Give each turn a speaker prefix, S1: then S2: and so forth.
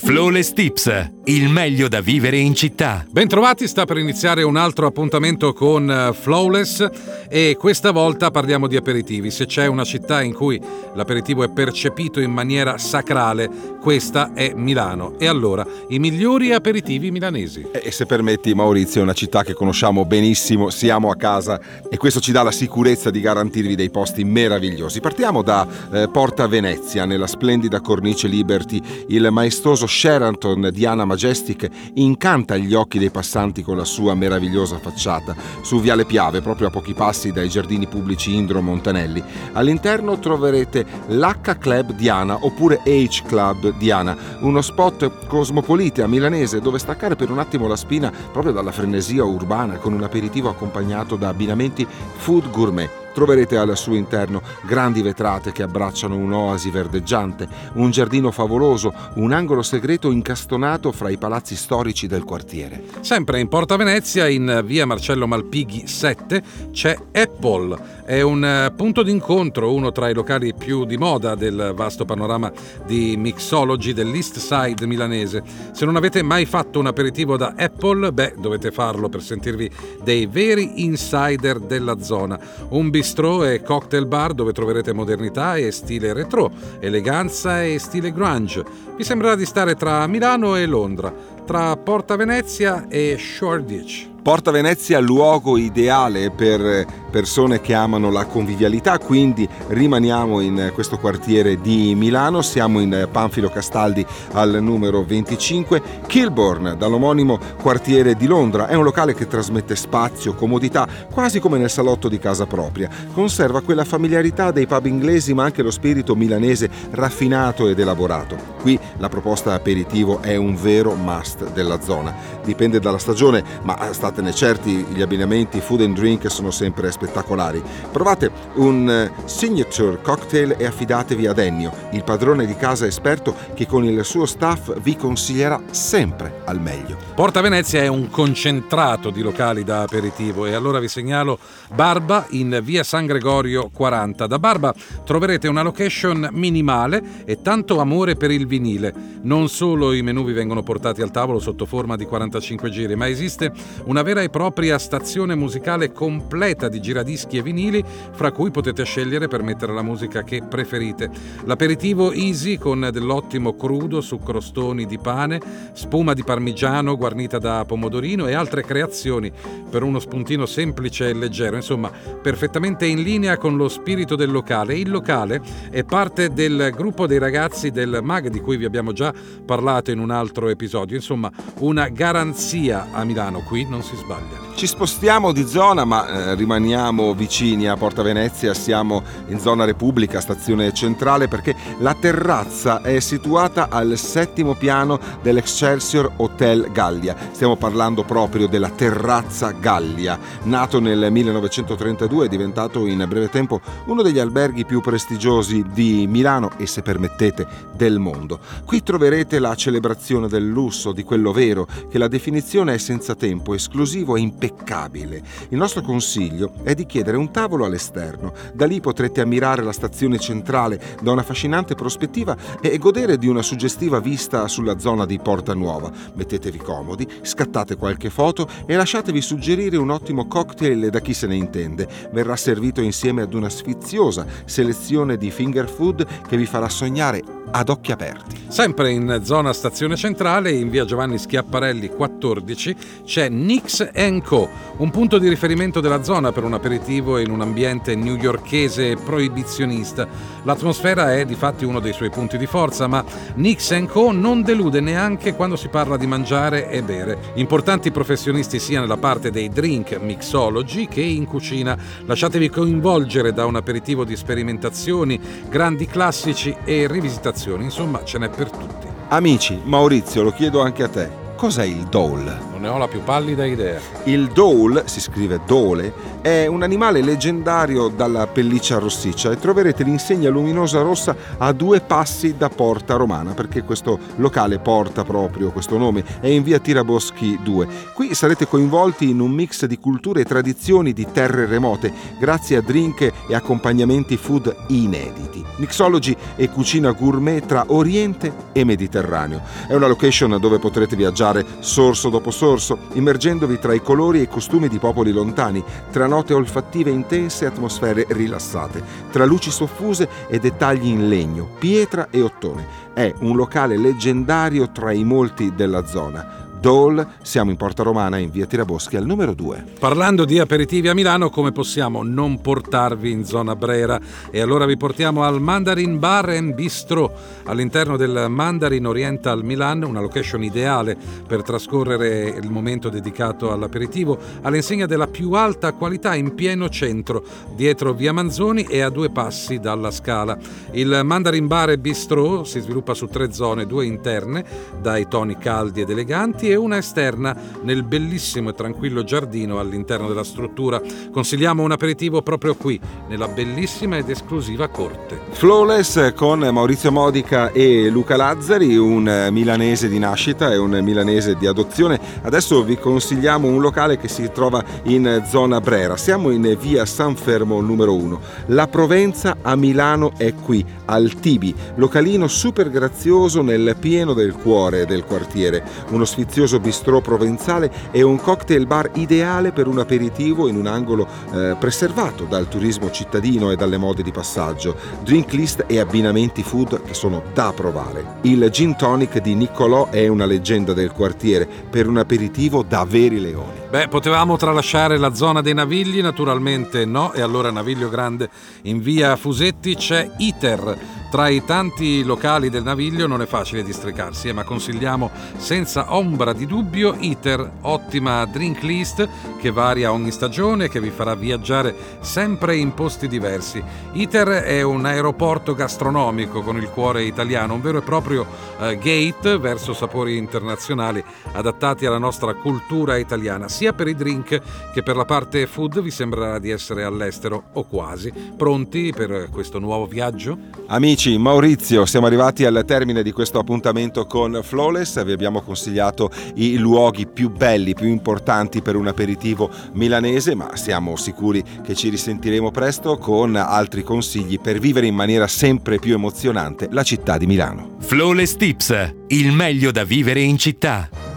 S1: Flawless Tips, il meglio da vivere in città.
S2: Bentrovati, sta per iniziare un altro appuntamento con eh, Flawless e questa volta parliamo di aperitivi. Se c'è una città in cui l'aperitivo è percepito in maniera sacrale, questa è Milano. E allora, i migliori aperitivi milanesi.
S3: E se permetti Maurizio, è una città che conosciamo benissimo, siamo a casa e questo ci dà la sicurezza di garantirvi dei posti meravigliosi. Partiamo da eh, Porta Venezia, nella splendida cornice Liberty, il maestoso Sheraton di Anna Majestic incanta gli occhi dei passanti con la sua meravigliosa facciata su Viale Piave, proprio a pochi passi dai giardini pubblici Indro Montanelli. All'interno troverete l'H Club Diana oppure H Club Diana, uno spot cosmopolite a milanese dove staccare per un attimo la spina proprio dalla frenesia urbana con un aperitivo accompagnato da abbinamenti food gourmet Troverete al suo interno grandi vetrate che abbracciano un'oasi verdeggiante, un giardino favoloso, un angolo segreto incastonato fra i palazzi storici del quartiere.
S2: Sempre in Porta Venezia, in via Marcello Malpighi 7, c'è Apple. È un eh, punto d'incontro, uno tra i locali più di moda del vasto panorama di mixology dell'East Side milanese. Se non avete mai fatto un aperitivo da Apple, beh, dovete farlo per sentirvi dei veri insider della zona. Un bis bistro e cocktail bar dove troverete modernità e stile retro, eleganza e stile grunge. Vi sembrerà di stare tra Milano e Londra, tra Porta Venezia e Shoreditch.
S3: Porta Venezia luogo ideale per persone che amano la convivialità, quindi rimaniamo in questo quartiere di Milano, siamo in Panfilo Castaldi al numero 25, Kilburn dall'omonimo quartiere di Londra, è un locale che trasmette spazio, comodità, quasi come nel salotto di casa propria, conserva quella familiarità dei pub inglesi ma anche lo spirito milanese raffinato ed elaborato. Qui la proposta aperitivo è un vero must della zona, dipende dalla stagione ma state statene certi, gli abbinamenti food and drink sono sempre spettacolari. Provate un eh, signature cocktail e affidatevi ad Ennio, il padrone di casa esperto che con il suo staff vi consiglierà sempre al meglio.
S2: Porta Venezia è un concentrato di locali da aperitivo e allora vi segnalo Barba in via San Gregorio 40. Da Barba troverete una location minimale e tanto amore per il vinile. Non solo i menù vi vengono portati al tavolo sotto forma di 45 giri, ma esiste una vera e propria stazione musicale completa di giradischi e vinili, fra cui potete scegliere per mettere la musica che preferite. L'aperitivo easy con dell'ottimo crudo su crostoni di pane, spuma di parmigiano guarnita da pomodorino e altre creazioni per uno spuntino semplice e leggero, insomma, perfettamente in linea con lo spirito del locale. Il locale è parte del gruppo dei ragazzi del MAG di cui vi abbiamo già parlato in un altro episodio, insomma, una garanzia a Milano qui non si sbaglia.
S3: Ci spostiamo di zona, ma eh, rimaniamo vicini a Porta Venezia, siamo in zona Repubblica, stazione centrale, perché la terrazza è situata al settimo piano dell'Excelsior Hotel Gallia. Stiamo parlando proprio della terrazza Gallia, nato nel 1932 è diventato in breve tempo uno degli alberghi più prestigiosi di Milano e, se permettete, del mondo. Qui troverete la celebrazione del lusso, di quello vero, che la definizione è senza tempo, esclusiva esclusivo e impeccabile. Il nostro consiglio è di chiedere un tavolo all'esterno. Da lì potrete ammirare la stazione centrale da una affascinante prospettiva e godere di una suggestiva vista sulla zona di Porta Nuova. Mettetevi comodi, scattate qualche foto e lasciatevi suggerire un ottimo cocktail da chi se ne intende. Verrà servito insieme ad una sfiziosa selezione di finger food che vi farà sognare ad occhi aperti.
S2: Sempre in zona stazione centrale, in via Giovanni Schiapparelli 14, c'è Nix Co, un punto di riferimento della zona per un aperitivo in un ambiente newyorkese proibizionista. L'atmosfera è di fatti uno dei suoi punti di forza, ma Nix Co non delude neanche quando si parla di mangiare e bere. Importanti professionisti sia nella parte dei drink mixology che in cucina. Lasciatevi coinvolgere da un aperitivo di sperimentazioni, grandi classici e rivisitazioni. Insomma, ce n'è per tutti.
S3: Amici, Maurizio, lo chiedo anche a te. Cos'è il Dole?
S2: Non ne ho la più pallida idea.
S3: Il dole, si scrive dole, è un animale leggendario dalla pelliccia rossiccia e troverete l'insegna luminosa rossa a due passi da Porta Romana, perché questo locale porta proprio questo nome, è in via Tiraboschi 2. Qui sarete coinvolti in un mix di culture e tradizioni di terre remote, grazie a drink e accompagnamenti food inediti. Mixology e cucina gourmet tra Oriente e Mediterraneo. È una location dove potrete viaggiare sorso dopo sorso, immergendovi tra i colori e i costumi di popoli lontani, tra note olfattive intense e atmosfere rilassate, tra luci soffuse e dettagli in legno, pietra e ottone. È un locale leggendario tra i molti della zona Dole, siamo in Porta Romana in via Tiraboschi al numero 2.
S2: Parlando di aperitivi a Milano, come possiamo non portarvi in zona Brera? E allora vi portiamo al Mandarin Bar and Bistro all'interno del Mandarin Oriental Milan, una location ideale per trascorrere il momento dedicato all'aperitivo all'insegna della più alta qualità in pieno centro, dietro via Manzoni e a due passi dalla Scala. Il Mandarin Bar e Bistro si sviluppa su tre zone, due interne, dai toni caldi ed eleganti e una esterna nel bellissimo e tranquillo giardino all'interno della struttura. Consigliamo un aperitivo proprio qui, nella bellissima ed esclusiva corte.
S3: Flawless con Maurizio Modica e Luca Lazzari, un milanese di nascita e un milanese di adozione. Adesso vi consigliamo un locale che si trova in zona Brera. Siamo in via San Fermo numero 1. La Provenza a Milano è qui, al Tibi, localino super grazioso nel pieno del cuore del quartiere. Uno sfizioso delizioso bistrò provenzale e un cocktail bar ideale per un aperitivo in un angolo eh, preservato dal turismo cittadino e dalle mode di passaggio, drink list e abbinamenti food che sono da provare. Il gin tonic di Niccolò è una leggenda del quartiere per un aperitivo da veri leoni.
S2: Beh, potevamo tralasciare la zona dei Navigli, naturalmente no, e allora Naviglio Grande in via Fusetti c'è ITER. Tra i tanti locali del Naviglio non è facile districarsi, eh, ma consigliamo senza ombra di dubbio ITER, ottima drink list che varia ogni stagione e che vi farà viaggiare sempre in posti diversi. ITER è un aeroporto gastronomico con il cuore italiano, un vero e proprio eh, gate verso sapori internazionali adattati alla nostra cultura italiana, sia per i drink che per la parte food vi sembrerà di essere all'estero o quasi. Pronti per questo nuovo viaggio?
S3: Amici amici, Maurizio, siamo arrivati al termine di questo appuntamento con Flawless. Vi abbiamo consigliato i luoghi più belli, più importanti per un aperitivo milanese, ma siamo sicuri che ci risentiremo presto con altri consigli per vivere in maniera sempre più emozionante la città di Milano.
S1: Flawless Tips, il meglio da vivere in città.